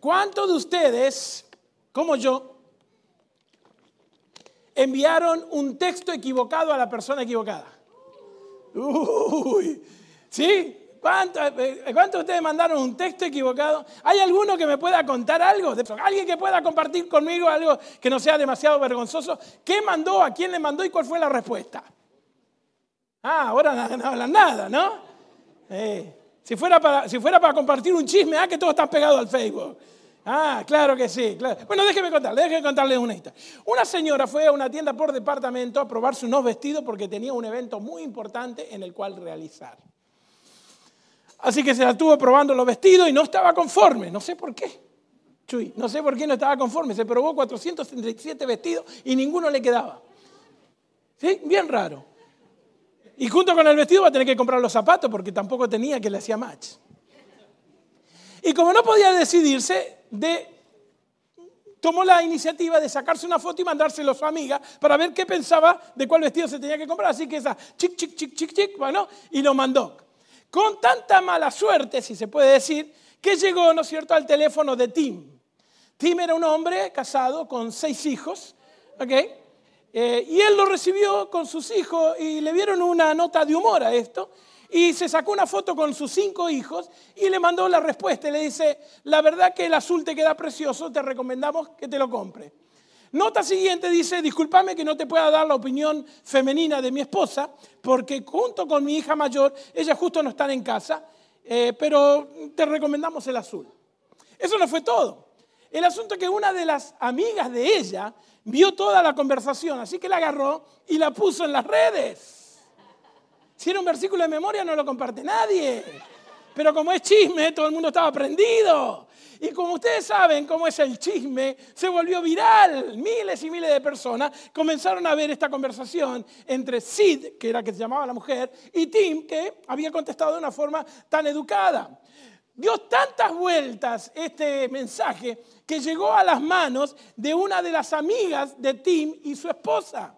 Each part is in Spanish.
¿cuántos de ustedes, como yo, enviaron un texto equivocado a la persona equivocada? Uy, ¿sí? ¿Cuántos, eh, ¿Cuántos de ustedes mandaron un texto equivocado? ¿Hay alguno que me pueda contar algo? ¿Alguien que pueda compartir conmigo algo que no sea demasiado vergonzoso? ¿Qué mandó? ¿A quién le mandó y cuál fue la respuesta? Ah, ahora no, hablan nada, ¿no? Eh, si, fuera para, si fuera para compartir un chisme, ah, que todo está pegado al Facebook. Ah, claro que sí. Claro. Bueno, déjeme contarle, déjeme contarle una historia. Una señora fue a una tienda por departamento a probarse unos vestidos porque tenía un evento muy importante en el cual realizar. Así que se la estuvo probando los vestidos y no estaba conforme. No sé por qué. Chuy, no sé por qué no estaba conforme. Se probó 437 vestidos y ninguno le quedaba. ¿Sí? Bien raro. Y junto con el vestido va a tener que comprar los zapatos porque tampoco tenía que le hacía match. Y como no podía decidirse, de, tomó la iniciativa de sacarse una foto y mandárselo a su amiga para ver qué pensaba de cuál vestido se tenía que comprar. Así que esa chic, chic, chic, chic, chic, bueno, y lo mandó. Con tanta mala suerte, si se puede decir, que llegó, ¿no es cierto?, al teléfono de Tim. Tim era un hombre casado con seis hijos, ¿ok? Eh, y él lo recibió con sus hijos y le vieron una nota de humor a esto. Y se sacó una foto con sus cinco hijos y le mandó la respuesta. Le dice, la verdad que el azul te queda precioso, te recomendamos que te lo compre. Nota siguiente dice, discúlpame que no te pueda dar la opinión femenina de mi esposa, porque junto con mi hija mayor, ellas justo no están en casa, eh, pero te recomendamos el azul. Eso no fue todo. El asunto es que una de las amigas de ella vio toda la conversación, así que la agarró y la puso en las redes. Si era un versículo de memoria no lo comparte nadie. Pero como es chisme, todo el mundo estaba prendido. Y como ustedes saben cómo es el chisme, se volvió viral. Miles y miles de personas comenzaron a ver esta conversación entre Sid, que era que se llamaba la mujer, y Tim, que había contestado de una forma tan educada. Dio tantas vueltas este mensaje que llegó a las manos de una de las amigas de Tim y su esposa.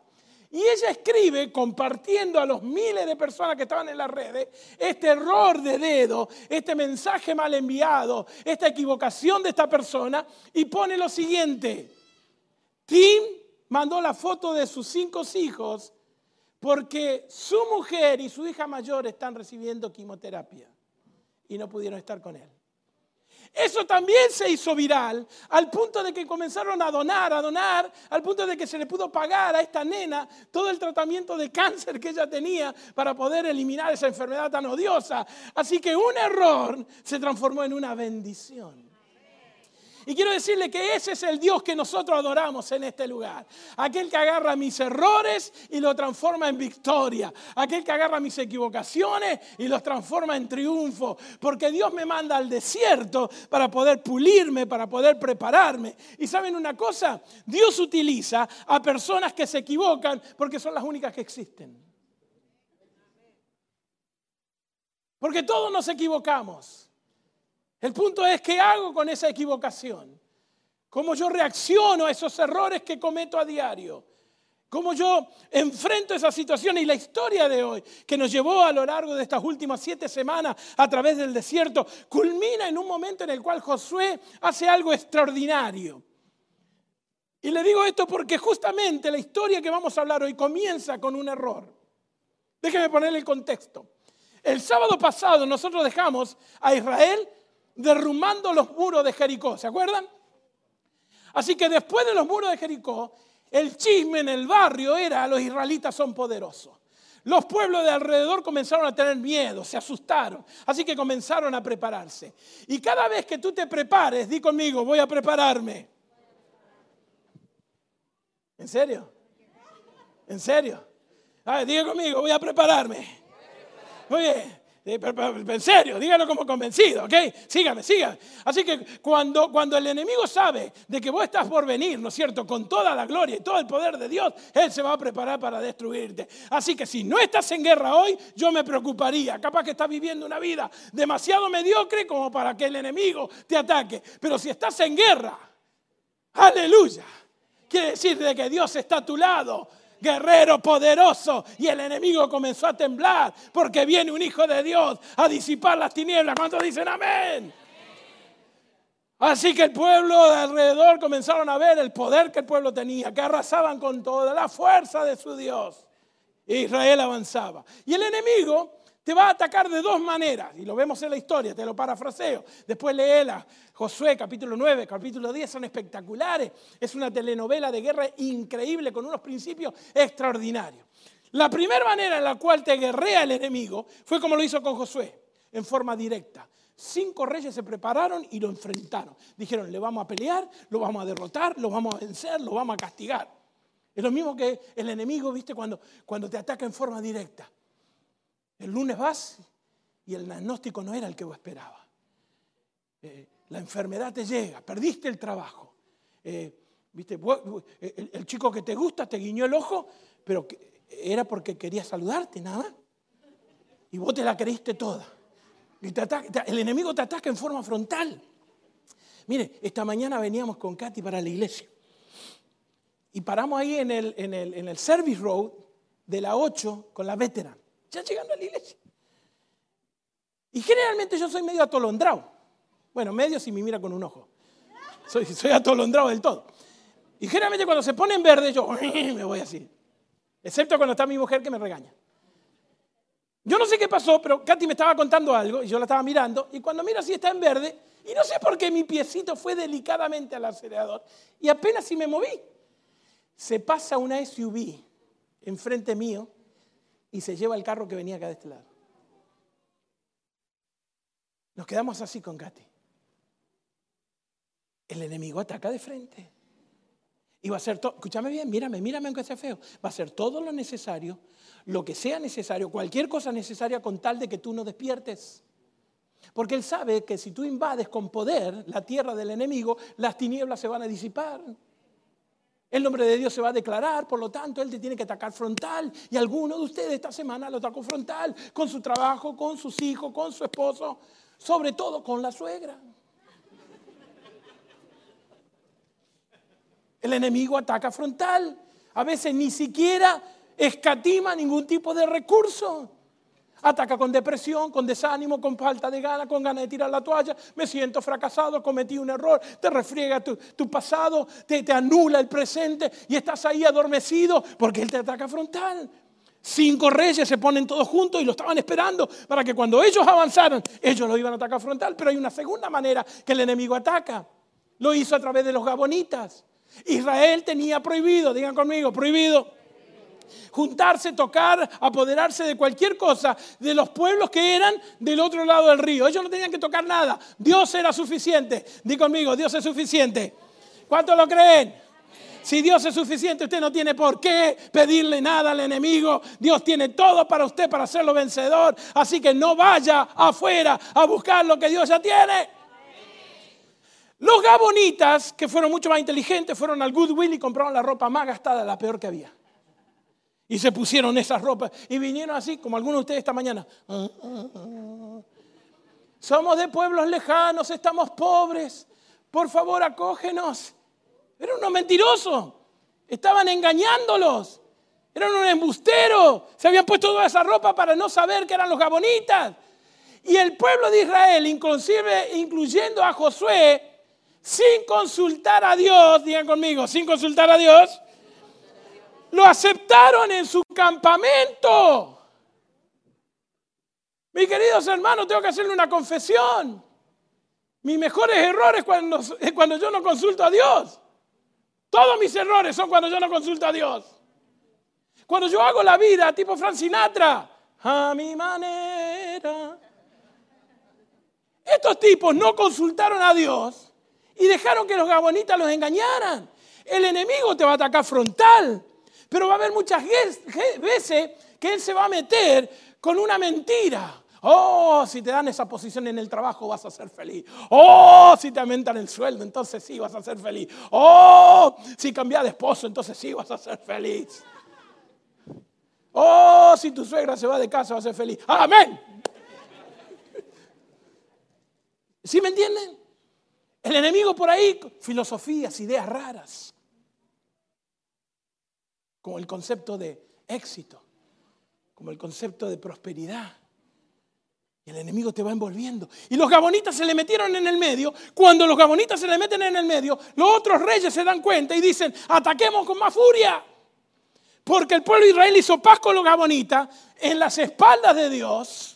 Y ella escribe, compartiendo a los miles de personas que estaban en las redes, este error de dedo, este mensaje mal enviado, esta equivocación de esta persona, y pone lo siguiente. Tim mandó la foto de sus cinco hijos porque su mujer y su hija mayor están recibiendo quimioterapia y no pudieron estar con él. Eso también se hizo viral al punto de que comenzaron a donar, a donar, al punto de que se le pudo pagar a esta nena todo el tratamiento de cáncer que ella tenía para poder eliminar esa enfermedad tan odiosa. Así que un error se transformó en una bendición. Y quiero decirle que ese es el Dios que nosotros adoramos en este lugar. Aquel que agarra mis errores y los transforma en victoria. Aquel que agarra mis equivocaciones y los transforma en triunfo. Porque Dios me manda al desierto para poder pulirme, para poder prepararme. Y saben una cosa, Dios utiliza a personas que se equivocan porque son las únicas que existen. Porque todos nos equivocamos. El punto es qué hago con esa equivocación. Cómo yo reacciono a esos errores que cometo a diario. Cómo yo enfrento esa situación y la historia de hoy, que nos llevó a lo largo de estas últimas siete semanas a través del desierto, culmina en un momento en el cual Josué hace algo extraordinario. Y le digo esto porque justamente la historia que vamos a hablar hoy comienza con un error. Déjeme ponerle el contexto. El sábado pasado nosotros dejamos a Israel derrumbando los muros de Jericó, ¿se acuerdan? Así que después de los muros de Jericó, el chisme en el barrio era los israelitas son poderosos. Los pueblos de alrededor comenzaron a tener miedo, se asustaron, así que comenzaron a prepararse. Y cada vez que tú te prepares, di conmigo, voy a prepararme. ¿En serio? ¿En serio? A conmigo, voy a prepararme. Muy bien. En serio, dígalo como convencido, ¿ok? Sígame, sígame. Así que cuando, cuando el enemigo sabe de que vos estás por venir, ¿no es cierto? Con toda la gloria y todo el poder de Dios, Él se va a preparar para destruirte. Así que si no estás en guerra hoy, yo me preocuparía. Capaz que estás viviendo una vida demasiado mediocre como para que el enemigo te ataque. Pero si estás en guerra, aleluya. Quiere decir de que Dios está a tu lado guerrero poderoso. Y el enemigo comenzó a temblar porque viene un hijo de Dios a disipar las tinieblas. ¿Cuántos dicen amén? Así que el pueblo de alrededor comenzaron a ver el poder que el pueblo tenía, que arrasaban con toda la fuerza de su Dios. Israel avanzaba. Y el enemigo te va a atacar de dos maneras, y lo vemos en la historia, te lo parafraseo. Después léela, Josué capítulo 9, capítulo 10, son espectaculares. Es una telenovela de guerra increíble con unos principios extraordinarios. La primera manera en la cual te guerrea el enemigo fue como lo hizo con Josué, en forma directa. Cinco reyes se prepararon y lo enfrentaron. Dijeron, le vamos a pelear, lo vamos a derrotar, lo vamos a vencer, lo vamos a castigar. Es lo mismo que el enemigo, viste, cuando, cuando te ataca en forma directa. El lunes vas y el diagnóstico no era el que vos esperabas. Eh, la enfermedad te llega, perdiste el trabajo. Eh, ¿viste? el, chico que te gusta te guiñó el ojo, pero era porque quería saludarte, nada. Y vos te la creíste toda el enemigo te ataca en forma frontal. Mire, esta mañana veníamos con Katy para la iglesia. Y paramos ahí en el, en el, en el Service Road de la 8 con la veteran. Ya llegando a la iglesia. Y generalmente yo soy medio atolondrado. Bueno, medio si me mira con un ojo. Soy, soy atolondrado del todo. Y generalmente cuando se pone en verde yo me voy así. Excepto cuando está mi mujer que me regaña. Yo no sé qué pasó, pero Katy me estaba contando algo y yo la estaba mirando y cuando miro así está en verde y no sé por qué mi piecito fue delicadamente al acelerador y apenas si me moví. Se pasa una SUV enfrente mío y se lleva el carro que venía acá de este lado. Nos quedamos así con Katy. El enemigo ataca de frente. Y va a hacer todo, escúchame bien, mírame, mírame aunque sea feo. Va a hacer todo lo necesario, lo que sea necesario, cualquier cosa necesaria con tal de que tú no despiertes. Porque Él sabe que si tú invades con poder la tierra del enemigo, las tinieblas se van a disipar. El nombre de Dios se va a declarar, por lo tanto, Él te tiene que atacar frontal. Y alguno de ustedes esta semana lo atacó frontal, con su trabajo, con sus hijos, con su esposo, sobre todo con la suegra. El enemigo ataca frontal. A veces ni siquiera escatima ningún tipo de recurso. Ataca con depresión, con desánimo, con falta de ganas, con ganas de tirar la toalla. Me siento fracasado, cometí un error. Te refriega tu, pasado, te, te anula el presente y estás ahí adormecido porque Él te ataca frontal. Cinco reyes se ponen todos juntos y lo estaban esperando para que cuando ellos avanzaran, ellos lo iban a atacar frontal. Pero hay una segunda manera que el enemigo ataca. Lo hizo a través de los gabonitas. Israel tenía prohibido, digan conmigo, prohibido juntarse, tocar, apoderarse de cualquier cosa de los pueblos que eran del otro lado del río. Ellos no tenían que tocar nada. Dios era suficiente. Di conmigo, Dios es suficiente. ¿Cuántos lo creen? Si Dios es suficiente, usted no tiene por qué pedirle nada al enemigo. Dios tiene todo para usted para hacerlo vencedor. Así que no vaya afuera a buscar lo que Dios ya tiene. Los gabonitas, que fueron mucho más inteligentes, fueron al Goodwill y compraron la ropa más gastada, la peor que había. Y se pusieron esas ropas y vinieron así, como algunos de ustedes esta mañana. Somos de pueblos lejanos, estamos pobres. Por favor, acógenos. Eran unos mentirosos. Estaban engañándolos. Eran un embustero. Se habían puesto toda esa ropa para no saber que eran los gabonitas. Y el pueblo de Israel, inclusive incluyendo a Josué, sin consultar a Dios, digan conmigo, sin consultar a Dios, lo aceptaron en su campamento. Mis queridos hermanos, tengo que hacerle una confesión. Mis mejores errores cuando, cuando yo no consulto a Dios. Todos mis errores son cuando yo no consulto a Dios. Cuando yo hago la vida tipo Frank Sinatra, a mi manera. Estos tipos no consultaron a Dios y dejaron que los gabonitas los engañaran. El enemigo te va a atacar frontal, pero va a haber muchas veces que él se va a meter con una mentira. Oh, si te dan esa posición en el trabajo vas a ser feliz. Oh, si te aumentan el sueldo, entonces sí vas a ser feliz. Oh, si cambias de esposo, entonces sí vas a ser feliz. Oh, si tu suegra se va de casa, vas a ser feliz. Amén. ¿Sí me entienden? El enemigo por ahí, filosofías, ideas raras, como el concepto de éxito, como el concepto de prosperidad. Y el enemigo te va envolviendo. Y los gabonitas se le metieron en el medio. Cuando los gabonitas se le meten en el medio, los otros reyes se dan cuenta y dicen, ataquemos con más furia. Porque el pueblo de Israel hizo paz con los gabonitas en las espaldas de Dios.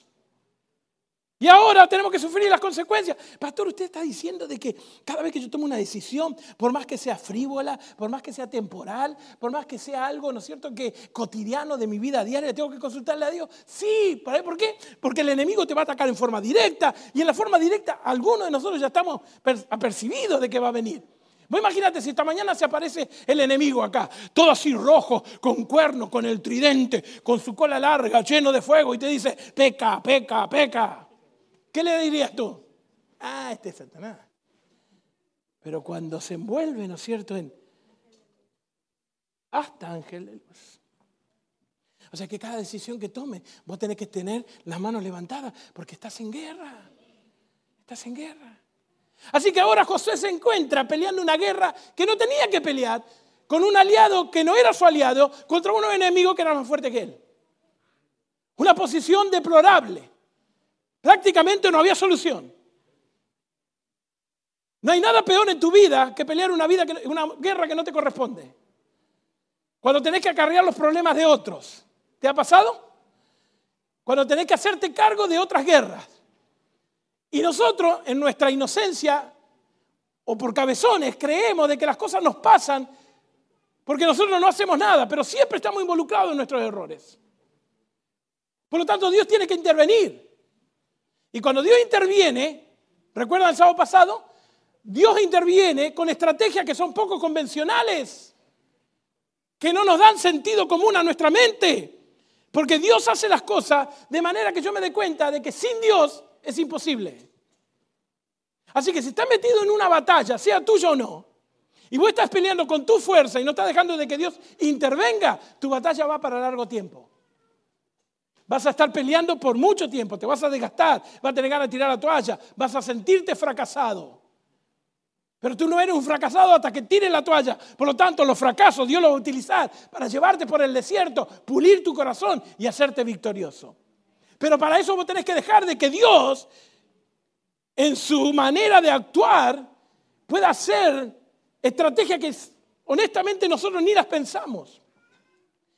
Y ahora tenemos que sufrir las consecuencias. Pastor, usted está diciendo de que cada vez que yo tomo una decisión, por más que sea frívola, por más que sea temporal, por más que sea algo, ¿no es cierto?, que cotidiano de mi vida diaria, tengo que consultarle a Dios. Sí, ¿por qué? Porque el enemigo te va a atacar en forma directa y en la forma directa algunos de nosotros ya estamos apercibidos de que va a venir. Vos imagínate si esta mañana se aparece el enemigo acá, todo así rojo, con cuernos, con el tridente, con su cola larga, lleno de fuego, y te dice, peca, peca, peca. ¿Qué le dirías tú? Ah, este es Satanás. Pero cuando se envuelve, ¿no es cierto?, en hasta ángel de luz. O sea que cada decisión que tome, vos tenés que tener las manos levantadas, porque estás en guerra. Estás en guerra. Así que ahora José se encuentra peleando una guerra que no tenía que pelear con un aliado que no era su aliado contra unos enemigos que eran más fuertes que él. Una posición deplorable. Prácticamente no había solución. No hay nada peor en tu vida que pelear una, guerra que no te corresponde. Cuando tenés que acarrear los problemas de otros. ¿Te ha pasado? Cuando tenés que hacerte cargo de otras guerras. Y nosotros, en nuestra inocencia o por cabezones, creemos de que las cosas nos pasan porque nosotros no hacemos nada, pero siempre estamos involucrados en nuestros errores. Por lo tanto, Dios tiene que intervenir. Y cuando Dios interviene, ¿recuerdan el sábado pasado? Dios interviene con estrategias que son poco convencionales, que no nos dan sentido común a nuestra mente. Porque Dios hace las cosas de manera que yo me dé cuenta de que sin Dios es imposible. Así que si estás metido en una batalla, sea tuya o no, y vos estás peleando con tu fuerza y no estás dejando de que Dios intervenga, tu batalla va para largo tiempo. Vas a estar peleando por mucho tiempo, te vas a desgastar, vas a tener ganas de tirar la toalla, vas a sentirte fracasado. Pero tú no eres un fracasado hasta que tires la toalla. Por lo tanto, los fracasos Dios los va a utilizar para llevarte por el desierto, pulir tu corazón y hacerte victorioso. Pero para eso vos tenés que dejar de que Dios, en su manera de actuar, pueda hacer estrategias que honestamente nosotros ni las pensamos.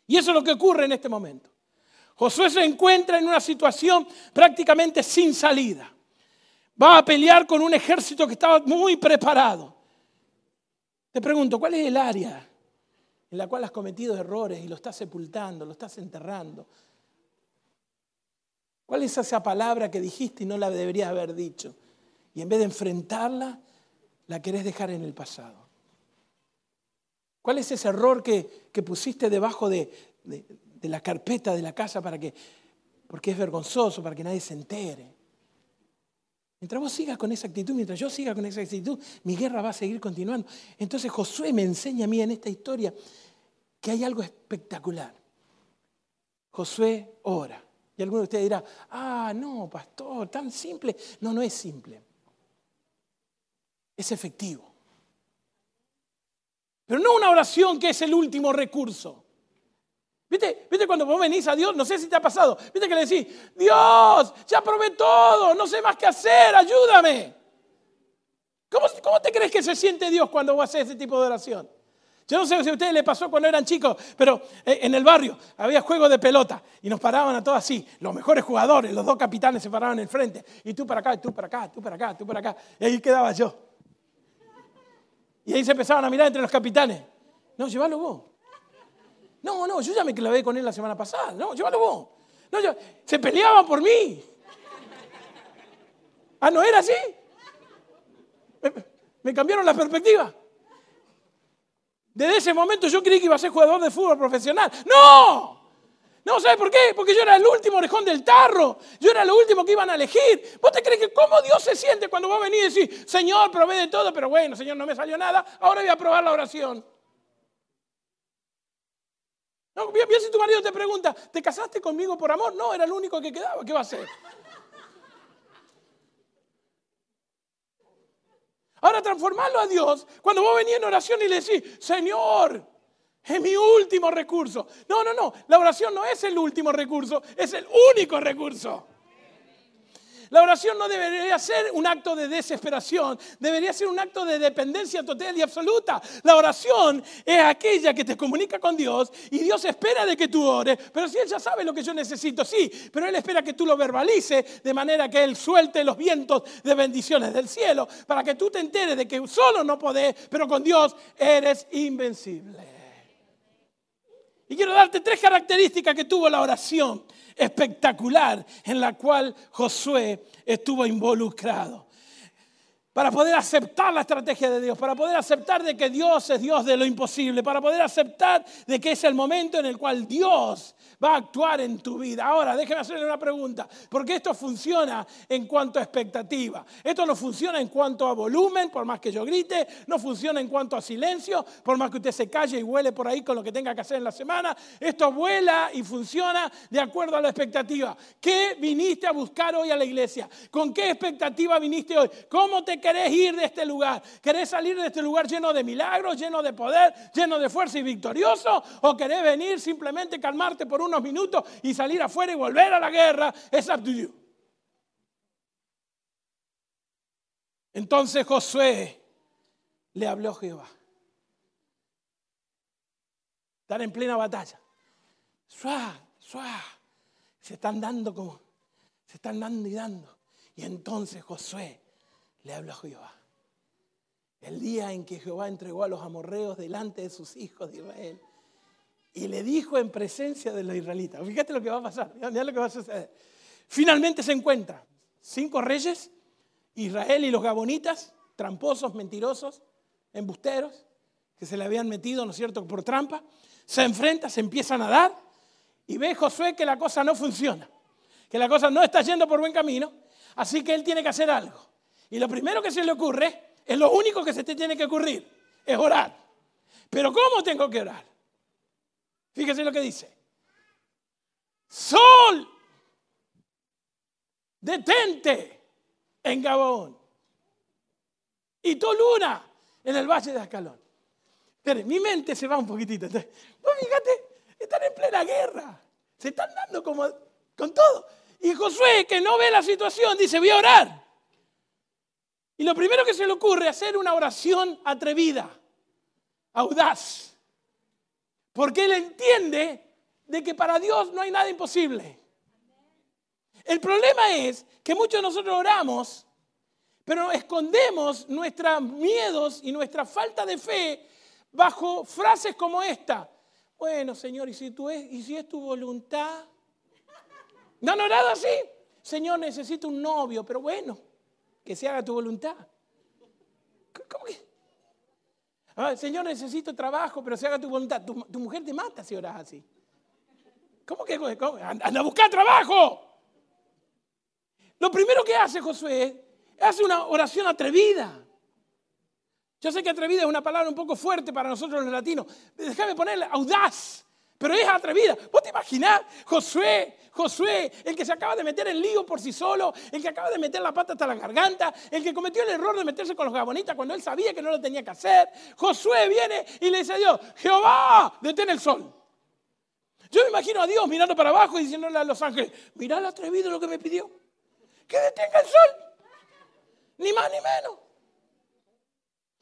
Y eso es lo que ocurre en este momento. Josué se encuentra en una situación prácticamente sin salida. Va a pelear con un ejército que estaba muy preparado. Te pregunto, ¿cuál es el área en la cual has cometido errores y lo estás sepultando, lo estás enterrando? ¿Cuál es esa palabra que dijiste y no la deberías haber dicho? Y en vez de enfrentarla, la querés dejar en el pasado. ¿Cuál es ese error que, pusiste debajo de, de, la carpeta de la casa para que, porque es vergonzoso, para que nadie se entere? Mientras vos sigas con esa actitud, mientras yo siga con esa actitud, mi guerra va a seguir continuando. Entonces Josué me enseña a mí en esta historia que hay algo espectacular. Josué ora. Y alguno de ustedes dirá, ah, no, pastor, tan simple. No, no es simple. Es efectivo. Pero no una oración que es el último recurso. ¿Viste? ¿Viste cuando vos venís a Dios? No sé si te ha pasado. ¿Viste que le decís, Dios, ya probé todo, no sé más qué hacer, ayúdame? ¿Cómo, ¿Cómo, te crees que se siente Dios cuando vos haces ese tipo de oración? Yo no sé si a ustedes les pasó cuando eran chicos, pero eh, en el barrio había juego de pelota y nos paraban a todos así. Los mejores jugadores, los dos capitanes se paraban en el frente. Y tú para acá, tú para acá, tú para acá, tú para acá. Y ahí quedaba yo. Y ahí se empezaban a mirar entre los capitanes. No, llévalo vos. No, no, yo ya me clavé con él la semana pasada. No, llévalo vos. No, se peleaban por mí. Ah, ¿no era así? me cambiaron la perspectiva. Desde ese momento yo creí que iba a ser jugador de fútbol profesional. ¡No! No, ¿sabes por qué? Porque yo era el último orejón del tarro. Yo era lo último que iban a elegir. ¿Vos te crees que cómo Dios se siente cuando va a venir y decir, Señor, provee de todo, pero bueno, Señor, no me salió nada, ahora voy a probar la oración? No, bien, si tu marido te pregunta, ¿te casaste conmigo por amor? No, era el único que quedaba. ¿Qué va a hacer? Ahora transformarlo a Dios cuando vos venís en oración y le decís, Señor, es mi último recurso. No, no, no, la oración no es el último recurso, es el único recurso. La oración no debería ser un acto de desesperación, debería ser un acto de dependencia total y absoluta. La oración es aquella que te comunica con Dios y Dios espera de que tú ores, pero si Él ya sabe lo que yo necesito, sí, pero Él espera que tú lo verbalices de manera que Él suelte los vientos de bendiciones del cielo para que tú te enteres de que solo no podés, pero con Dios eres invencible. Y quiero darte tres características que tuvo la oración espectacular en la cual Josué estuvo involucrado. Para poder aceptar la estrategia de Dios, para poder aceptar de que Dios es Dios de lo imposible, para poder aceptar de que es el momento en el cual Dios va a actuar en tu vida. Ahora, déjeme hacerle una pregunta, porque esto funciona en cuanto a expectativa. Esto no funciona en cuanto a volumen, por más que yo grite, no funciona en cuanto a silencio, por más que usted se calle y huele por ahí con lo que tenga que hacer en la semana. Esto vuela y funciona de acuerdo a la expectativa. ¿Qué viniste a buscar hoy a la iglesia? ¿Con qué expectativa viniste hoy? ¿Cómo te querés ir de este lugar? ¿Querés salir de este lugar lleno de milagros, lleno de poder, lleno de fuerza y victorioso? ¿O querés venir simplemente calmarte por un unos minutos y salir afuera y volver a la guerra, es up to you. Entonces Josué le habló a Jehová. Están en plena batalla. Suá, suá. Se están dando como, se están dando y dando. Y entonces Josué le habló a Jehová. El día en que Jehová entregó a los amorreos delante de sus hijos de Israel, y le dijo en presencia de los israelitas, fíjate lo que va a pasar, lo que va a suceder. Finalmente se encuentran cinco reyes, Israel y los gabonitas, tramposos, mentirosos, embusteros, que se le habían metido, ¿no es cierto?, por trampa. Se enfrentan, se empiezan a dar y ve Josué que la cosa no funciona, que la cosa no está yendo por buen camino, así que él tiene que hacer algo. Y lo primero que se le ocurre, es lo único que se te tiene que ocurrir, es orar. Pero ¿cómo tengo que orar? Fíjese lo que dice. Sol, detente en Gabón. Y tu luna en el valle de Ascalón. Pero mi mente se va un poquitito. Entonces, fíjate, están en plena guerra. Se están dando como con todo. Y Josué, que no ve la situación, dice, voy a orar. Y lo primero que se le ocurre es hacer una oración atrevida, audaz. Porque Él entiende de que para Dios no hay nada imposible. El problema es que muchos de nosotros oramos, pero escondemos nuestros miedos y nuestra falta de fe bajo frases como esta. Bueno, Señor, ¿y si, tú es, ¿y si es tu voluntad? ¿No han orado así? Señor, necesito un novio, pero bueno, que se haga tu voluntad. ¿Cómo que? Señor, necesito trabajo, pero se haga tu voluntad. Tu, mujer te mata si oras así. ¿Cómo que? Anda a buscar trabajo. Lo primero que hace Josué hace una oración atrevida. Yo sé que atrevida es una palabra un poco fuerte para nosotros los latinos. Déjame ponerle audaz, pero es atrevida. ¿Vos te imaginás Josué Josué, el que se acaba de meter en lío por sí solo, el que acaba de meter la pata hasta la garganta, el que cometió el error de meterse con los gabonitas cuando él sabía que no lo tenía que hacer. Josué viene y le dice a Dios, Jehová, detén el sol. Yo me imagino a Dios mirando para abajo y diciéndole a los ángeles, mirá el atrevido lo que me pidió, que detenga el sol, ni más ni menos.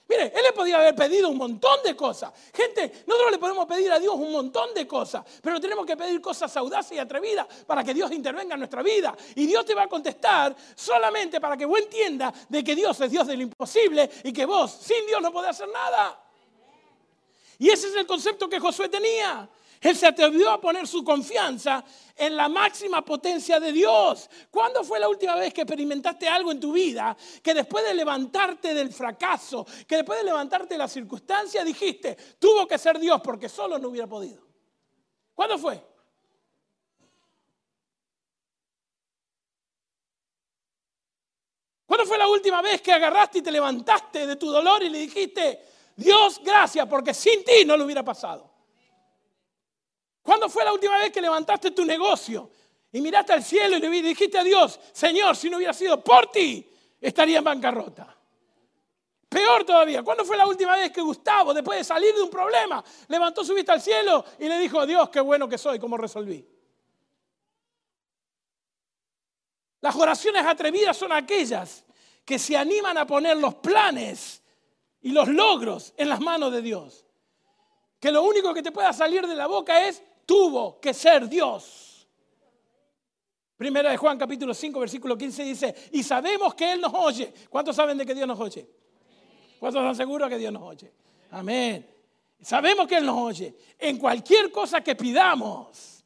Mire, Él le podía haber pedido un montón de cosas. Gente, nosotros le podemos pedir a Dios un montón de cosas, pero tenemos que pedir cosas audaces y atrevidas para que Dios intervenga en nuestra vida. Y Dios te va a contestar solamente para que vos entiendas de que Dios es Dios de lo imposible y que vos sin Dios no podés hacer nada. Y ese es el concepto que Josué tenía. Él se atrevió a poner su confianza en la máxima potencia de Dios. ¿Cuándo fue la última vez que experimentaste algo en tu vida que después de levantarte del fracaso, que después de levantarte de la circunstancia dijiste, tuvo que ser Dios porque solo no hubiera podido? ¿Cuándo fue? ¿Cuándo fue la última vez que agarraste y te levantaste de tu dolor y le dijiste, Dios, gracias, porque sin ti no lo hubiera pasado? ¿Cuándo fue la última vez que levantaste tu negocio y miraste al cielo y le dijiste a Dios, Señor, si no hubiera sido por ti, estaría en bancarrota? Peor todavía, ¿cuándo fue la última vez que Gustavo, después de salir de un problema, levantó su vista al cielo y le dijo, Dios, qué bueno que soy, cómo resolví? Las oraciones atrevidas son aquellas que se animan a poner los planes y los logros en las manos de Dios. Que lo único que te pueda salir de la boca es tuvo que ser Dios. Primera de Juan capítulo 5 versículo 15 dice, y sabemos que Él nos oye. ¿Cuántos saben de que Dios nos oye? ¿Cuántos están seguros que Dios nos oye? Amén. Sabemos que Él nos oye. En cualquier cosa que pidamos,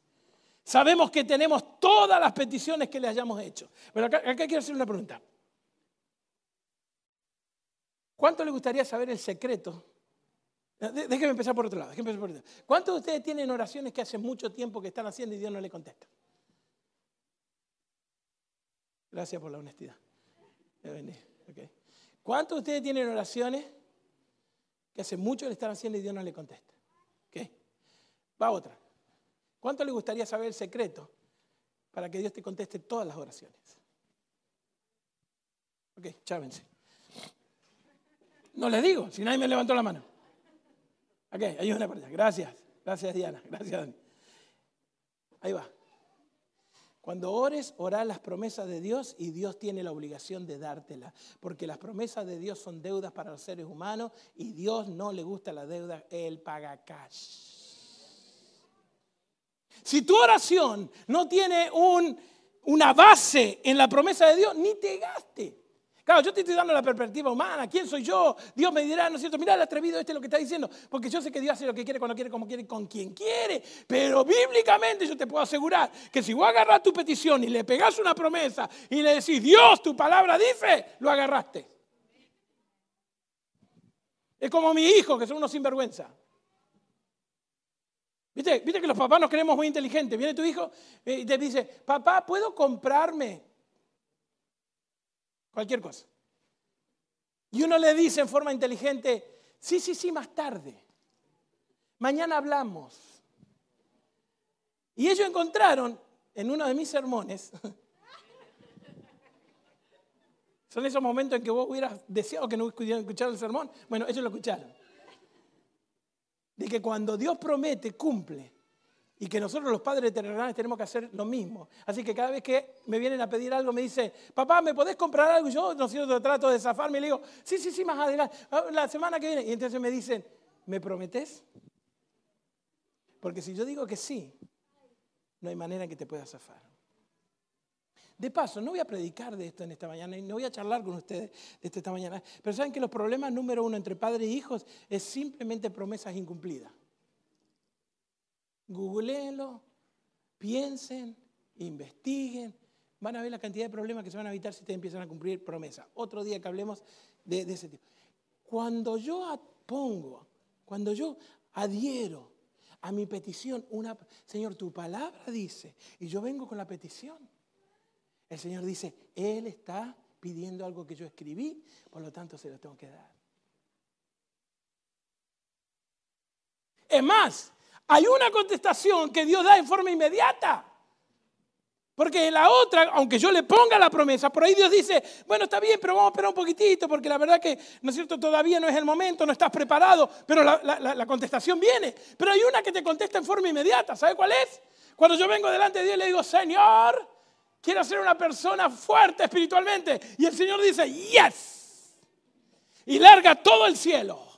sabemos que tenemos todas las peticiones que le hayamos hecho. Pero acá, quiero hacer una pregunta. ¿Cuánto le gustaría saber el secreto? Déjeme empezar por otro lado. Por otro. ¿Cuántos de ustedes tienen oraciones que hace mucho tiempo que están haciendo y Dios no le contesta? Gracias por la honestidad. ¿Cuántos de ustedes tienen oraciones que hace mucho le están haciendo y Dios no le contesta? ¿Qué? Va otra. ¿Cuánto le gustaría saber el secreto para que Dios te conteste todas las oraciones? Ok, chávense. No les digo, si nadie me levantó la mano. Ok, ayúdenme para allá. Gracias. Gracias, Diana. Gracias, Dani. Ahí va. Cuando ores, orá las promesas de Dios y Dios tiene la obligación de dártela. Porque las promesas de Dios son deudas para los seres humanos y Dios no le gusta la deuda, Él paga cash. Si tu oración no tiene un, una base en la promesa de Dios, ni te gaste. Claro, yo te estoy dando la perspectiva humana. ¿Quién soy yo? Dios me dirá, ¿no es cierto? Mira el atrevido este lo que está diciendo. Porque yo sé que Dios hace lo que quiere, cuando quiere, como quiere, con quien quiere. Pero bíblicamente yo te puedo asegurar que si vos agarras tu petición y le pegas una promesa y le decís, Dios, tu palabra dice, lo agarraste. Es como mi hijo, que son unos sinvergüenza. ¿Viste? ¿Viste que los papás nos creemos muy inteligentes? Viene tu hijo eh, y te dice, papá, ¿puedo comprarme Cualquier cosa. Y uno le dice en forma inteligente, sí, sí, sí, más tarde. Mañana hablamos. Y ellos encontraron en uno de mis sermones, son esos momentos en que vos hubieras deseado que no hubieran escuchado el sermón. Bueno, ellos lo escucharon. De que cuando Dios promete, cumple. Y que nosotros los padres terrenales tenemos que hacer lo mismo. Así que cada vez que me vienen a pedir algo, me dice, papá, ¿me podés comprar algo? Yo, no sé, trato de zafarme y le digo, sí, sí, sí, más adelante, la semana que viene. Y entonces me dicen, ¿me prometes? Porque si yo digo que sí, no hay manera en que te pueda zafar. De paso, no voy a predicar de esto en esta mañana y no voy a charlar con ustedes de esto esta mañana, pero saben que los problemas número uno entre padres e hijos es simplemente promesas incumplidas. Googleenlo, piensen, investiguen. Van a ver la cantidad de problemas que se van a evitar si ustedes empiezan a cumplir promesas. Otro día que hablemos de, ese tipo. Cuando yo pongo, cuando yo adhiero a mi petición, una, Señor, tu palabra dice, y yo vengo con la petición. El Señor dice, Él está pidiendo algo que yo escribí, por lo tanto se lo tengo que dar. Es más, hay una contestación que Dios da en forma inmediata. Porque en la otra, aunque yo le ponga la promesa, por ahí Dios dice, bueno, está bien, pero vamos a esperar un poquitito, porque la verdad que, ¿no es cierto?, todavía no es el momento, no estás preparado, pero la, contestación viene. Pero hay una que te contesta en forma inmediata, ¿sabe cuál es? Cuando yo vengo delante de Dios y le digo, Señor, quiero ser una persona fuerte espiritualmente. Y el Señor dice, yes. Y larga todo el cielo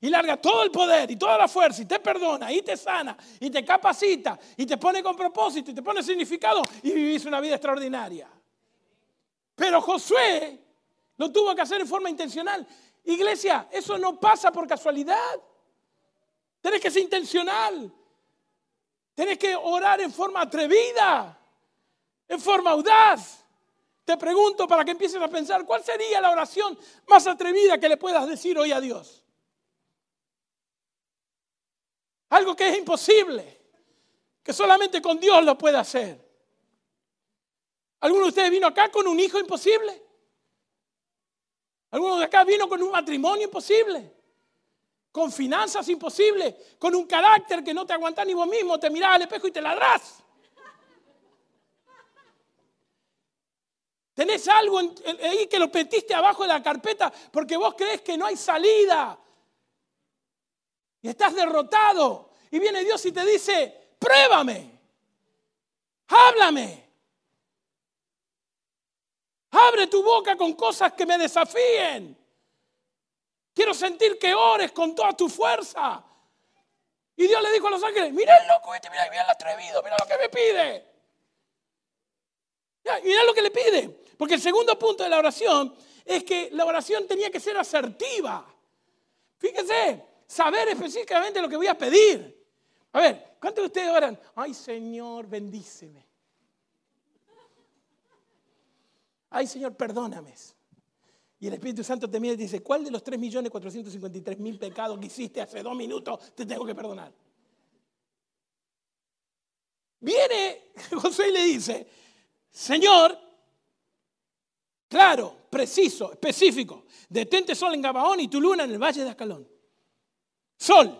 y larga todo el poder y toda la fuerza y te perdona y te sana y te capacita y te pone con propósito y te pone significado y vivís una vida extraordinaria. Pero Josué lo tuvo que hacer en forma intencional. Iglesia, eso no pasa por casualidad. Tenés que ser intencional. Tenés que orar en forma atrevida, en forma audaz. Te pregunto para que empieces a pensar, ¿cuál sería la oración más atrevida que le puedas decir hoy a Dios? Algo que es imposible, que solamente con Dios lo puede hacer. ¿Alguno de ustedes vino acá con un hijo imposible? ¿Alguno de acá vino con un matrimonio imposible? Con finanzas imposibles, con un carácter que no te aguanta ni vos mismo, te mirás al espejo y te ladrás. Tenés algo ahí que lo petiste abajo de la carpeta porque vos crees que no hay salida. Y estás derrotado. Y viene Dios y te dice, pruébame, háblame. Abre tu boca con cosas que me desafíen. Quiero sentir que ores con toda tu fuerza. Y Dios le dijo a los ángeles, mira el loco este, mira, mira el atrevido, mira lo que me pide. mira lo que le pide. Porque el segundo punto de la oración es que la oración tenía que ser asertiva. Fíjense, saber específicamente lo que voy a pedir. A ver, ¿cuántos de ustedes oran? Ay Señor, bendíceme. Ay Señor, perdóname. Y el Espíritu Santo te mira y dice, ¿cuál de los 3.453.000 pecados que hiciste hace dos minutos te tengo que perdonar? Viene José y le dice, Señor, claro, preciso, específico, detente sol en Gabaón y tu luna en el valle de Ascalón. Sol,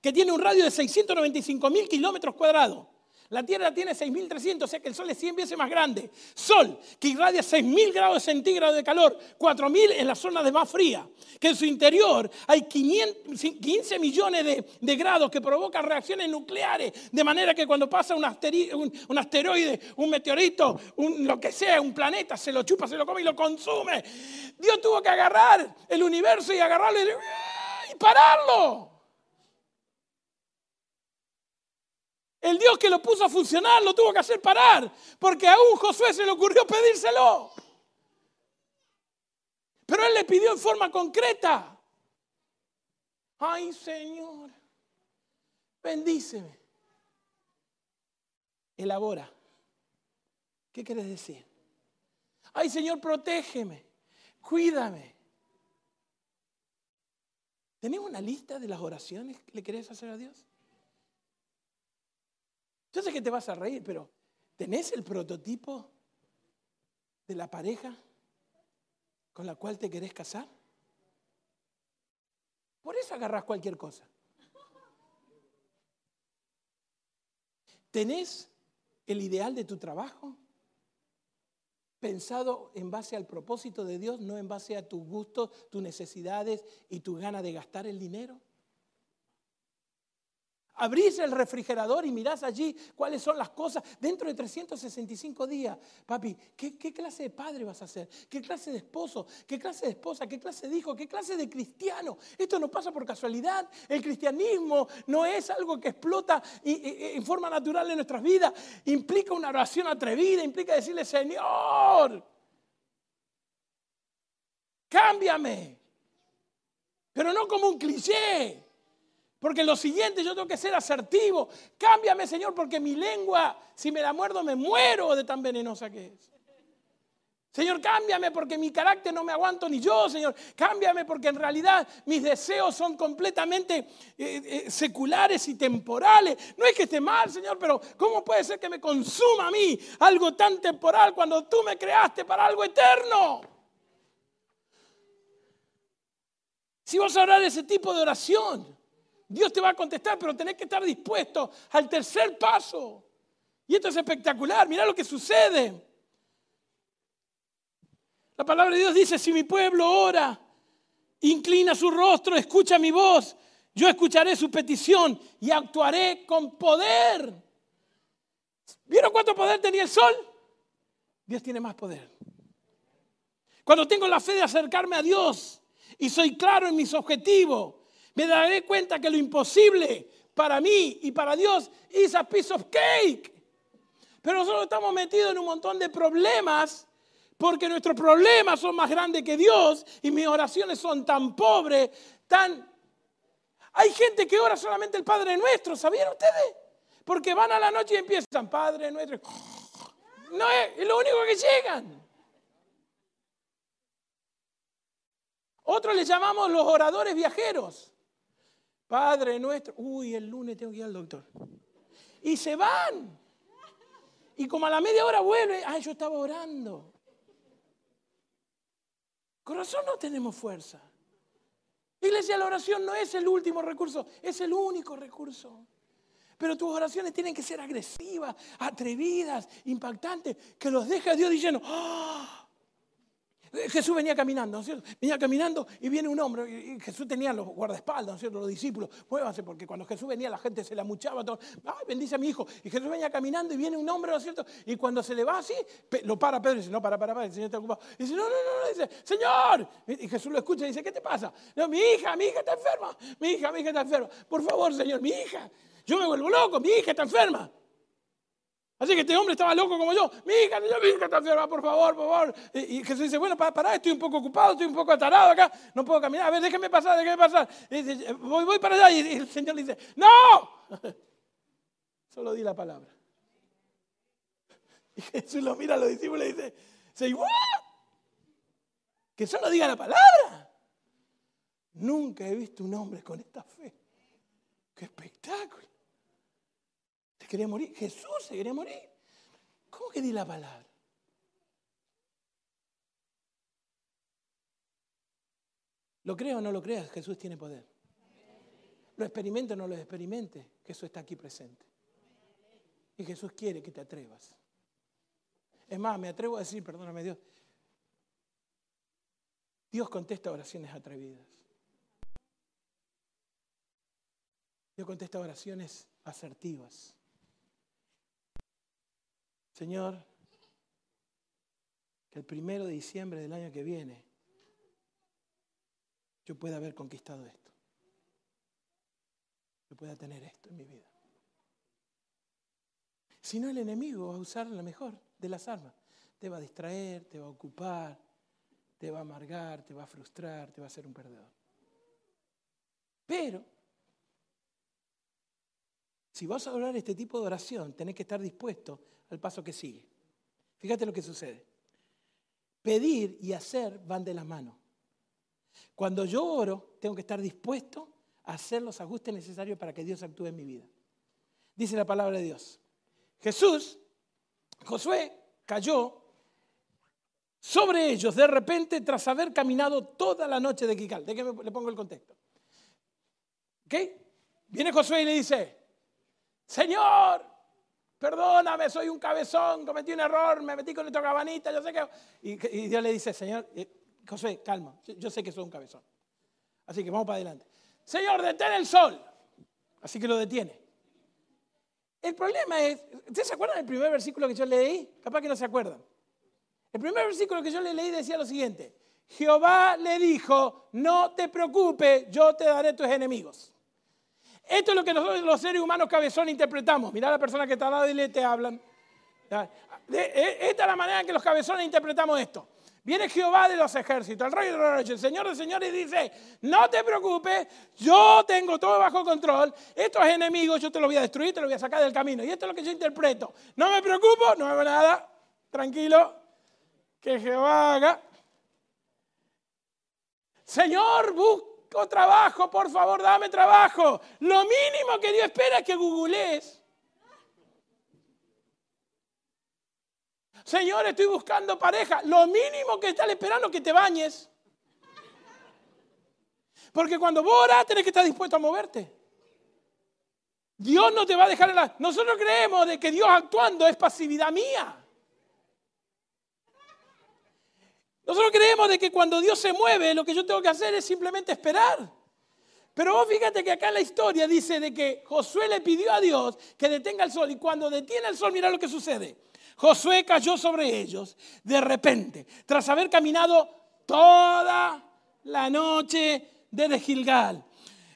que tiene un radio de 695 mil kilómetros cuadrados. La Tierra tiene 6.300, o sea que el Sol es 100 veces más grande. Sol, que irradia 6.000 grados centígrados de calor, 4.000 en la zona de más fría. Que en su interior hay 15 millones de, grados que provocan reacciones nucleares. De manera que cuando pasa un, asteroide, un meteorito, lo que sea, un planeta, se lo chupa, se lo come y lo consume. Dios tuvo que agarrar el universo y agarrarlo y pararlo. El Dios que lo puso a funcionar lo tuvo que hacer parar, porque aún Josué se le ocurrió pedírselo. Pero él le pidió en forma concreta. Ay Señor, bendíceme. Elabora. ¿Qué quieres decir? Ay Señor, protégeme, cuídame. ¿Tenemos una lista de las oraciones que le querés hacer a Dios? Yo sé que te vas a reír, pero ¿tenés el prototipo de la pareja con la cual te querés casar? Por eso agarrás cualquier cosa. ¿Tenés el ideal de tu trabajo? Pensado en base al propósito de Dios, no en base a tus gustos, tus necesidades y tu ganas de gastar el dinero. Abrís el refrigerador y mirás allí cuáles son las cosas dentro de 365 días. Papi, ¿qué, clase de padre vas a ser? ¿Qué clase de esposo? ¿Qué clase de esposa? ¿Qué clase de hijo? ¿Qué clase de cristiano? Esto no pasa por casualidad. El cristianismo no es algo que explota en forma natural en nuestras vidas. Implica una oración atrevida, implica decirle, Señor, cámbiame. Pero no como un cliché. Porque lo siguiente yo tengo que ser asertivo. Cámbiame, Señor, porque mi lengua, si me la muerdo, me muero de tan venenosa que es. Señor, cámbiame porque mi carácter no me aguanto ni yo, Señor. Cámbiame porque en realidad mis deseos son completamente eh, eh, seculares y temporales. No es que esté mal, Señor, pero ¿cómo puede ser que me consuma a mí algo tan temporal cuando tú me creaste para algo eterno? Si vas a orar ese tipo de oración, Dios te va a contestar, pero tenés que estar dispuesto al tercer paso. Y esto es espectacular, mira lo que sucede. La palabra de Dios dice, si mi pueblo ora, inclina su rostro, escucha mi voz, yo escucharé su petición y actuaré con poder. ¿Vieron cuánto poder tenía el sol? Dios tiene más poder. Cuando tengo la fe de acercarme a Dios y soy claro en mis objetivos, me daré cuenta que lo imposible para mí y para Dios es a piece of cake. Pero nosotros estamos metidos en un montón de problemas porque nuestros problemas son más grandes que Dios y mis oraciones son tan pobres, tan... Hay gente que ora solamente el Padre Nuestro, ¿sabían ustedes? Porque van a la noche y empiezan, Padre Nuestro. No es, es lo único que llegan. Otros les llamamos los oradores viajeros. Padre nuestro, uy, el lunes tengo que ir al doctor. Y se van. Y como a la media hora vuelve, ay, yo estaba orando. Corazón no tenemos fuerza. Iglesia, la oración no es el último recurso, es el único recurso. Pero tus oraciones tienen que ser agresivas, atrevidas, impactantes, que los deje a Dios diciendo, ¡Ah! Eh, Jesús venía caminando, ¿no es cierto? Venía caminando y viene un hombre, y Jesús tenía los guardaespaldas, ¿no es cierto? Los discípulos, muévanse, porque cuando Jesús venía la gente se la muchaba, todo, ay, bendice a mi hijo. Y Jesús venía caminando y viene un hombre, ¿no es cierto? Y cuando se le va así, lo para Pedro y dice, no, para, para, para, el Señor está ocupado. Y dice, no, no, no, no, dice, Señor. Y Jesús lo escucha y dice, ¿qué te pasa? No, mi hija, mi hija está enferma, mi hija, mi hija está enferma. Por favor, Señor, mi hija. Yo me vuelvo loco, mi hija está enferma. Así que este hombre estaba loco como yo. Mi hija, mi hija está enferma, por favor, por favor. Y, Jesús dice, bueno, pará, estoy un poco ocupado, estoy un poco atarado acá, no puedo caminar. A ver, déjeme pasar, déjeme pasar. Dice, voy, voy para allá. Y el Señor le dice, ¡No! Solo di la palabra. Y Jesús lo mira a los discípulos y dice, say? Que solo diga la palabra. Nunca he visto un hombre con esta fe. ¡Qué espectáculo! Quería morir. Jesús se quería morir. ¿Cómo que di la palabra? Lo creo o no lo creas, Jesús tiene poder. Lo experimente o no lo experimente, Jesús está aquí presente. Y Jesús quiere que te atrevas. Es más, me atrevo a decir, perdóname Dios, Dios contesta oraciones atrevidas. Dios contesta oraciones asertivas. Señor, que el primero de diciembre del año que viene yo pueda haber conquistado esto. Yo pueda tener esto en mi vida. Si no, el enemigo va a usar la mejor de las armas. Te va a distraer, te va a ocupar, te va a amargar, te va a frustrar, te va a hacer un perdedor. Pero, si vas a orar este tipo de oración, tenés que estar dispuesto el paso que sigue. Fíjate lo que sucede. Pedir y hacer van de la mano. Cuando yo oro, tengo que estar dispuesto a hacer los ajustes necesarios para que Dios actúe en mi vida. Dice la palabra de Dios. Jesús, Josué cayó sobre ellos de repente tras haber caminado toda la noche de. De que le pongo el contexto. ¿Ok? Viene Josué y le dice, Señor, perdóname, soy un cabezón, cometí un error, me metí con esta cabanita, yo sé que... Y, Dios le dice, Señor, eh, José, calma, yo sé que soy un cabezón. Así que vamos para adelante. Señor, detén el sol. Así que lo detiene. El problema es, ¿ustedes se acuerdan del primer versículo que yo leí? Capaz que no se acuerdan. El primer versículo que yo le leí decía lo siguiente. Jehová le dijo, no te preocupes, yo te daré tus enemigos. Esto es lo que nosotros los seres humanos cabezón interpretamos. Mirá la persona que está al lado y le te hablan. E, esta es la manera en que los cabezones interpretamos esto. Viene Jehová de los ejércitos, el rey de los reyes, el señor de señores dice, no te preocupes, yo tengo todo bajo control, estos enemigos yo te los voy a destruir, te los voy a sacar del camino. Y esto es lo que yo interpreto. No me preocupo, no hago nada, tranquilo, que Jehová haga. Señor, busca trabajo, por favor, dame trabajo. Lo mínimo que Dios espera es que googlees. Señor, estoy buscando pareja. Lo mínimo que está esperando es que te bañes. Porque cuando vos orás tenés que estar dispuesto a moverte. Dios no te va a dejar en la... Nosotros creemos de que Dios actuando es pasividad mía. Nosotros creemos de que cuando Dios se mueve, lo que yo tengo que hacer es simplemente esperar. Pero vos fíjate que acá la historia dice de que Josué le pidió a Dios que detenga el sol y cuando detiene el sol, mira lo que sucede. Josué cayó sobre ellos de repente, tras haber caminado toda la noche desde Gilgal.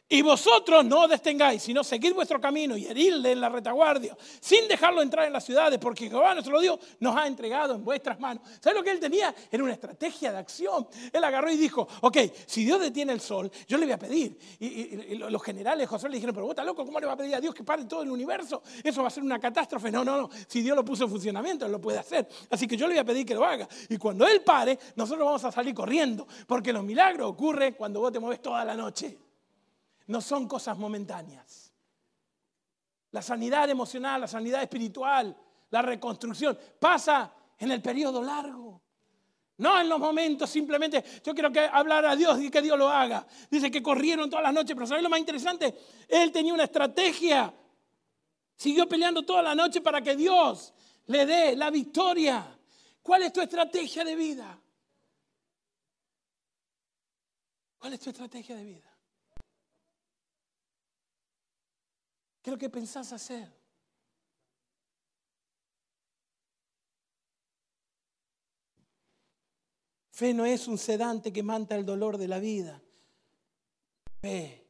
Y vosotros no destengáis, sino seguid vuestro camino y herirle en la retaguardia, sin dejarlo entrar en las ciudades, porque Jehová nuestro Dios nos ha entregado en vuestras manos. ¿Sabes lo que él tenía? Era una estrategia de acción. Él agarró y dijo, ok, si Dios detiene el sol, yo le voy a pedir. Y, los generales José le dijeron, pero vos loco, ¿cómo le va a pedir a Dios que pare todo el universo? Eso va a ser una catástrofe. No, no, no. Si Dios lo puso en funcionamiento, él lo puede hacer. Así que yo le voy a pedir que lo haga. Y cuando él pare, nosotros vamos a salir corriendo, porque los milagros ocurren cuando vos te mueves toda la noche no son cosas momentáneas. La sanidad emocional, la sanidad espiritual, la reconstrucción pasa en el periodo largo. No en los momentos simplemente, yo quiero que hablar a Dios y que Dios lo haga. Dice que corrieron todas las noches, pero ¿sabes lo más interesante? Él tenía una estrategia. Siguió peleando toda la noche para que Dios le dé la victoria. ¿Cuál es tu estrategia de vida? ¿Cuál es tu estrategia de vida? ¿Qué es lo que pensás hacer? Fe no es un sedante que manta el dolor de la vida. Fe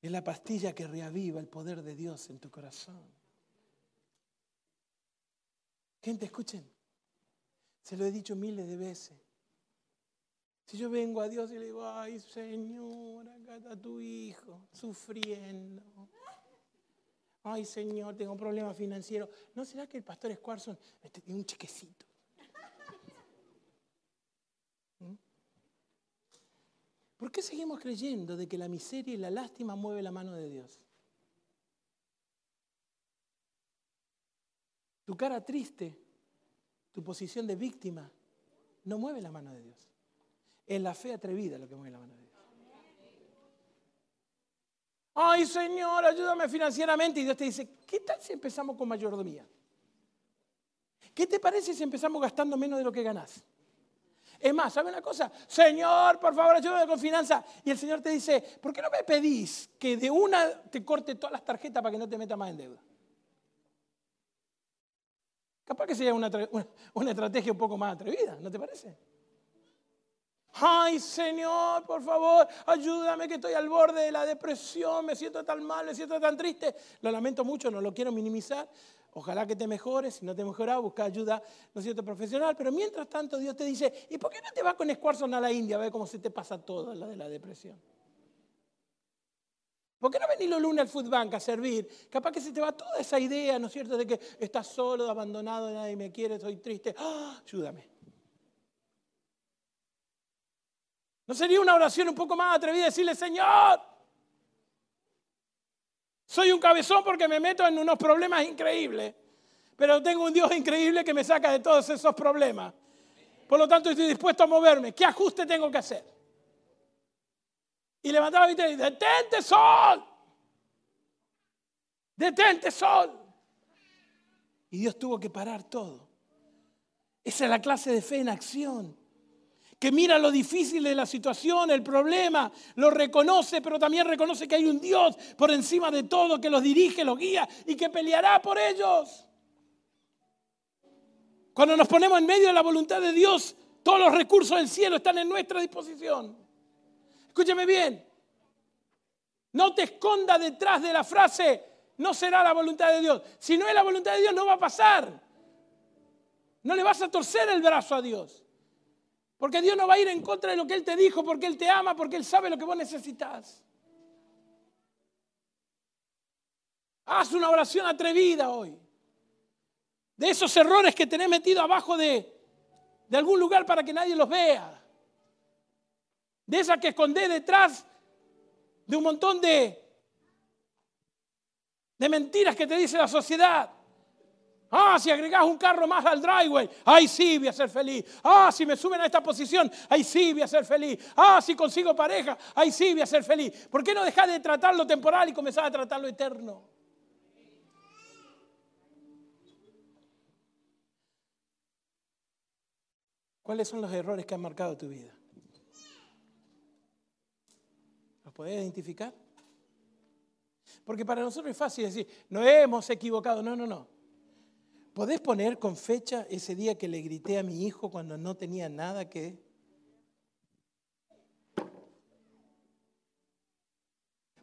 es la pastilla que reaviva el poder de Dios en tu corazón. Gente, escuchen, se lo he dicho miles de veces. Si yo vengo a Dios y le digo, ay Señor, acá está tu hijo sufriendo. Ay Señor, tengo un problema financiero. ¿No será que el pastor Squarson tiene un chequecito? ¿Mm? ¿Por qué seguimos creyendo de que la miseria y la lástima mueve la mano de Dios? Tu cara triste, tu posición de víctima, no mueve la mano de Dios. Es la fe atrevida lo que mueve la mano de Dios. Ay Señor, ayúdame financieramente. Y Dios te dice, ¿qué tal si empezamos con mayordomía? ¿Qué te parece si empezamos gastando menos de lo que ganás? Es más, ¿sabe una cosa? Señor, por favor, ayúdame con finanzas. Y el Señor te dice, ¿por qué no me pedís que de una te corte todas las tarjetas para que no te metas más en deuda? Capaz que sea una, una estrategia un poco más atrevida, ¿no te parece? Ay, Señor, por favor, ayúdame que estoy al borde de la depresión, me siento tan mal, me siento tan triste. Lo lamento mucho, no lo quiero minimizar. Ojalá que te mejores, si no te mejoras, busca ayuda, no es cierto, profesional. Pero mientras tanto Dios te dice, ¿y por qué no te vas con Squarson a la India a ver cómo se te pasa todo la de la depresión? ¿Por qué no venís los lunes al Food Bank a servir? Capaz que se te va toda esa idea, ¿no es cierto?, de que estás solo, abandonado, nadie me quiere, soy triste. ¡Ah! Ayúdame. ¿No sería una oración un poco más atrevida decirle, Señor, soy un cabezón porque me meto en unos problemas increíbles, pero tengo un Dios increíble que me saca de todos esos problemas. Por lo tanto, estoy dispuesto a moverme. ¿Qué ajuste tengo que hacer? Y levantaba y dice, detente sol, detente sol. Y Dios tuvo que parar todo. Esa es la clase de fe en acción que mira lo difícil de la situación, el problema, lo reconoce, pero también reconoce que hay un Dios por encima de todo que los dirige, los guía y que peleará por ellos. Cuando nos ponemos en medio de la voluntad de Dios, todos los recursos del cielo están en nuestra disposición. Escúcheme bien, no te esconda detrás de la frase, no será la voluntad de Dios. Si no es la voluntad de Dios, no va a pasar. No le vas a torcer el brazo a Dios. Porque Dios no va a ir en contra de lo que Él te dijo, porque Él te ama, porque Él sabe lo que vos necesitas. Haz una oración atrevida hoy. De esos errores que tenés metido abajo de, de algún lugar para que nadie los vea. De esa que escondés detrás de un montón de, de mentiras que te dice la sociedad. Ah, si agregás un carro más al driveway, ay sí, voy a ser feliz. Ah, si me suben a esta posición, ay sí, voy a ser feliz. Ah, si consigo pareja, ay sí, voy a ser feliz. ¿Por qué no dejar de tratar lo temporal y comenzar a tratar lo eterno? ¿Cuáles son los errores que han marcado tu vida? ¿Los podés identificar? Porque para nosotros es fácil decir, no hemos equivocado. No, no, no. ¿Podés poner con fecha ese día que le grité a mi hijo cuando no tenía nada que...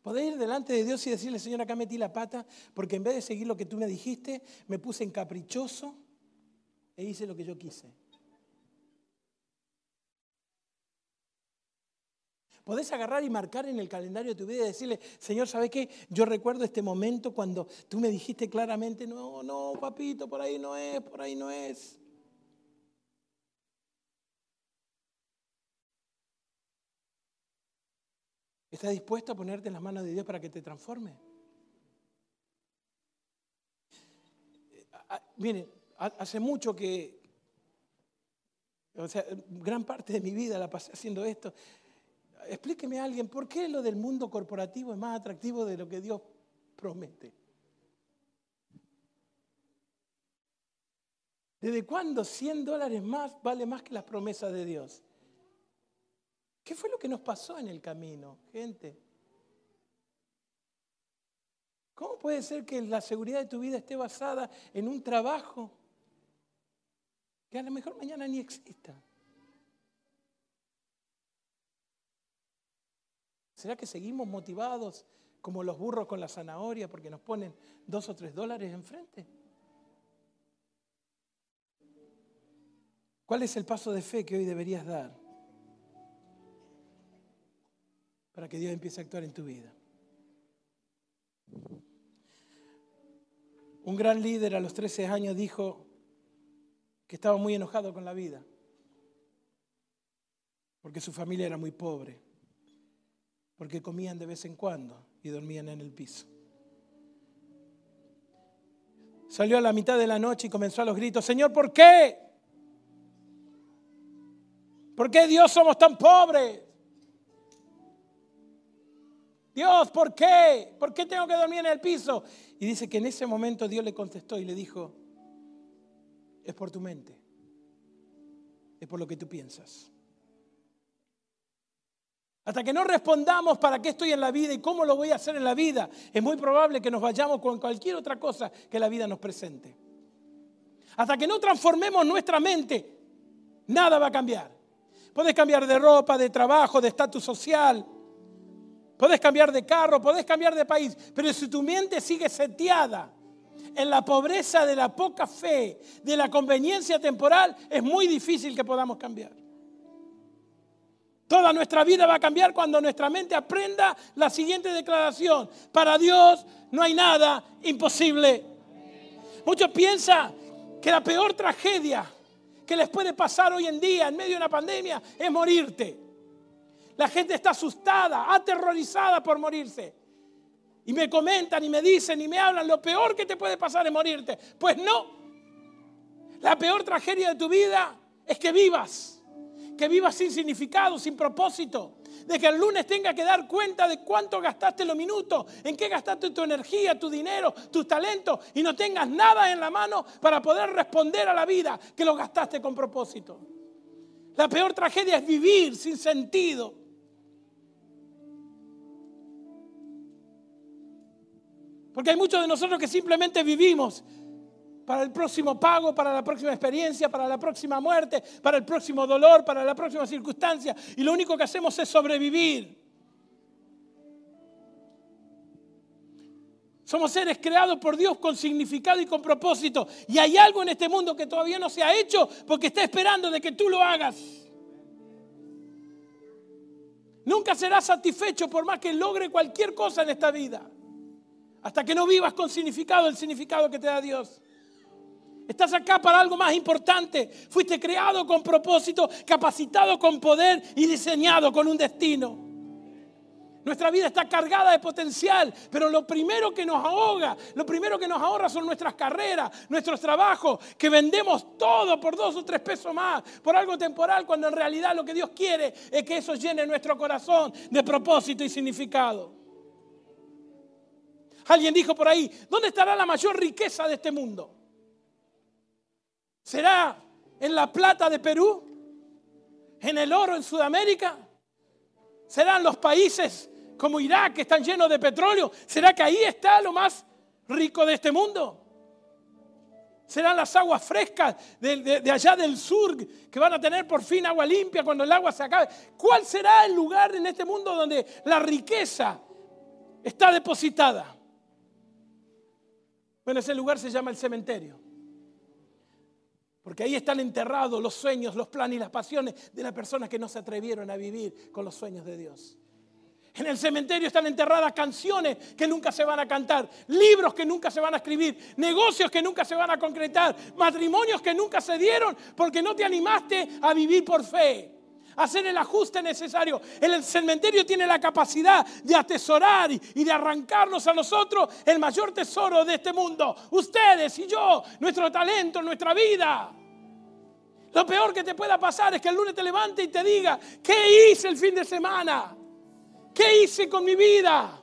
¿Podés ir delante de Dios y decirle, Señor, acá metí la pata porque en vez de seguir lo que tú me dijiste, me puse en caprichoso e hice lo que yo quise? Podés agarrar y marcar en el calendario de tu vida y decirle, Señor, ¿sabe qué? Yo recuerdo este momento cuando tú me dijiste claramente, no, no, papito, por ahí no es, por ahí no es. ¿Estás dispuesto a ponerte en las manos de Dios para que te transforme? Miren, hace mucho que, o sea, gran parte de mi vida la pasé haciendo esto explíqueme a alguien, ¿por qué lo del mundo corporativo es más atractivo de lo que Dios promete? ¿Desde cuándo 100 dólares más vale más que las promesas de Dios? ¿Qué fue lo que nos pasó en el camino, gente? ¿Cómo puede ser que la seguridad de tu vida esté basada en un trabajo que a lo mejor mañana ni exista? ¿Será que seguimos motivados como los burros con la zanahoria porque nos ponen dos o tres dólares enfrente? ¿Cuál es el paso de fe que hoy deberías dar para que Dios empiece a actuar en tu vida? Un gran líder a los 13 años dijo que estaba muy enojado con la vida porque su familia era muy pobre, porque comían de vez en cuando y dormían en el piso. Salió a la mitad de la noche y comenzó a los gritos, Señor, ¿por qué? ¿Por qué Dios somos tan pobres? Dios, ¿por qué? ¿Por qué tengo que dormir en el piso? Y dice que en ese momento Dios le contestó y le dijo, es por tu mente, es por lo que tú piensas. Hasta que no respondamos para qué estoy en la vida y cómo lo voy a hacer en la vida, es muy probable que nos vayamos con cualquier otra cosa que la vida nos presente. Hasta que no transformemos nuestra mente, nada va a cambiar. Puedes cambiar de ropa, de trabajo, de estatus social. Puedes cambiar de carro, puedes cambiar de país. Pero si tu mente sigue seteada en la pobreza de la poca fe, de la conveniencia temporal, es muy difícil que podamos cambiar. Toda nuestra vida va a cambiar cuando nuestra mente aprenda la siguiente declaración. Para Dios no hay nada imposible. Muchos piensan que la peor tragedia que les puede pasar hoy en día en medio de una pandemia es morirte. La gente está asustada, aterrorizada por morirse. Y me comentan y me dicen y me hablan, lo peor que te puede pasar es morirte. Pues no. La peor tragedia de tu vida es que vivas. Que vivas sin significado, sin propósito de que el lunes tenga que dar cuenta de cuánto gastaste los minutos, en qué gastaste tu energía, tu dinero, tus talentos y no tengas nada en la mano para poder responder a la vida que lo gastaste con propósito. La peor tragedia es vivir sin sentido. Porque hay muchos de nosotros que simplemente vivimos para el próximo pago, para la próxima experiencia, para la próxima muerte, para el próximo dolor, para la próxima circunstancia. Y lo único que hacemos es sobrevivir. Somos seres creados por Dios con significado y con propósito. Y hay algo en este mundo que todavía no se ha hecho porque está esperando de que tú lo hagas. Nunca serás satisfecho por más que logre cualquier cosa en esta vida. Hasta que no vivas con significado el significado que te da Dios. Estás acá para algo más importante. Fuiste creado con propósito, capacitado con poder y diseñado con un destino. Nuestra vida está cargada de potencial, pero lo primero que nos ahoga, lo primero que nos ahorra son nuestras carreras, nuestros trabajos, que vendemos todo por dos o tres pesos más, por algo temporal, cuando en realidad lo que Dios quiere es que eso llene nuestro corazón de propósito y significado. Alguien dijo por ahí, ¿dónde estará la mayor riqueza de este mundo? ¿Será en la plata de Perú? ¿En el oro en Sudamérica? ¿Serán los países como Irak que están llenos de petróleo? ¿Será que ahí está lo más rico de este mundo? ¿Serán las aguas frescas de, de, allá del sur que van a tener por fin agua limpia cuando el agua se acabe? ¿Cuál será el lugar en este mundo donde la riqueza está depositada? Bueno, ese lugar se llama el cementerio. Porque ahí están enterrados los sueños, los planes y las pasiones de las personas que no se atrevieron a vivir con los sueños de Dios. En el cementerio están enterradas canciones que nunca se van a cantar, libros que nunca se van a escribir, negocios que nunca se van a concretar, matrimonios que nunca se dieron porque no te animaste a vivir por fe, hacer el ajuste necesario. El cementerio tiene la capacidad de atesorar y, de arrancarnos a nosotros el mayor tesoro de este mundo, ustedes y yo, nuestro talento, nuestra vida. Lo peor que te pueda pasar es que el lunes te levante y te diga, ¿qué hice el fin de semana? ¿Qué hice con mi vida?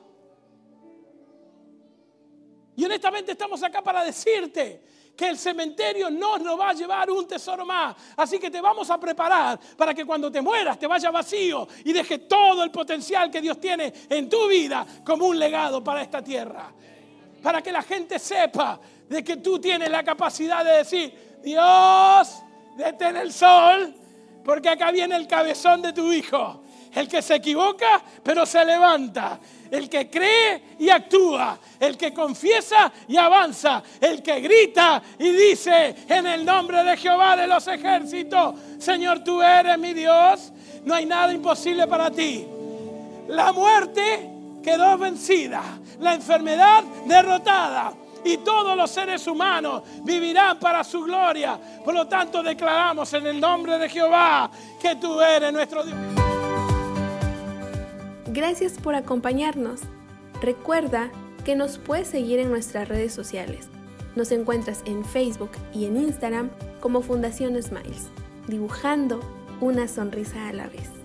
Y honestamente estamos acá para decirte que el cementerio no nos va a llevar un tesoro más. Así que te vamos a preparar para que cuando te mueras te vaya vacío y deje todo el potencial que Dios tiene en tu vida como un legado para esta tierra. Para que la gente sepa de que tú tienes la capacidad de decir, Dios, detén el sol, porque acá viene el cabezón de tu hijo. El que se equivoca, pero se levanta. El que cree y actúa. El que confiesa y avanza. El que grita y dice en el nombre de Jehová de los ejércitos, Señor, tú eres mi Dios. No hay nada imposible para ti. La muerte quedó vencida. La enfermedad derrotada y todos los seres humanos vivirán para su gloria. Por lo tanto, declaramos en el nombre de Jehová que tú eres nuestro Dios. Gracias por acompañarnos. Recuerda que nos puedes seguir en nuestras redes sociales. Nos encuentras en Facebook y en Instagram como Fundación Smiles, dibujando una sonrisa a la vez.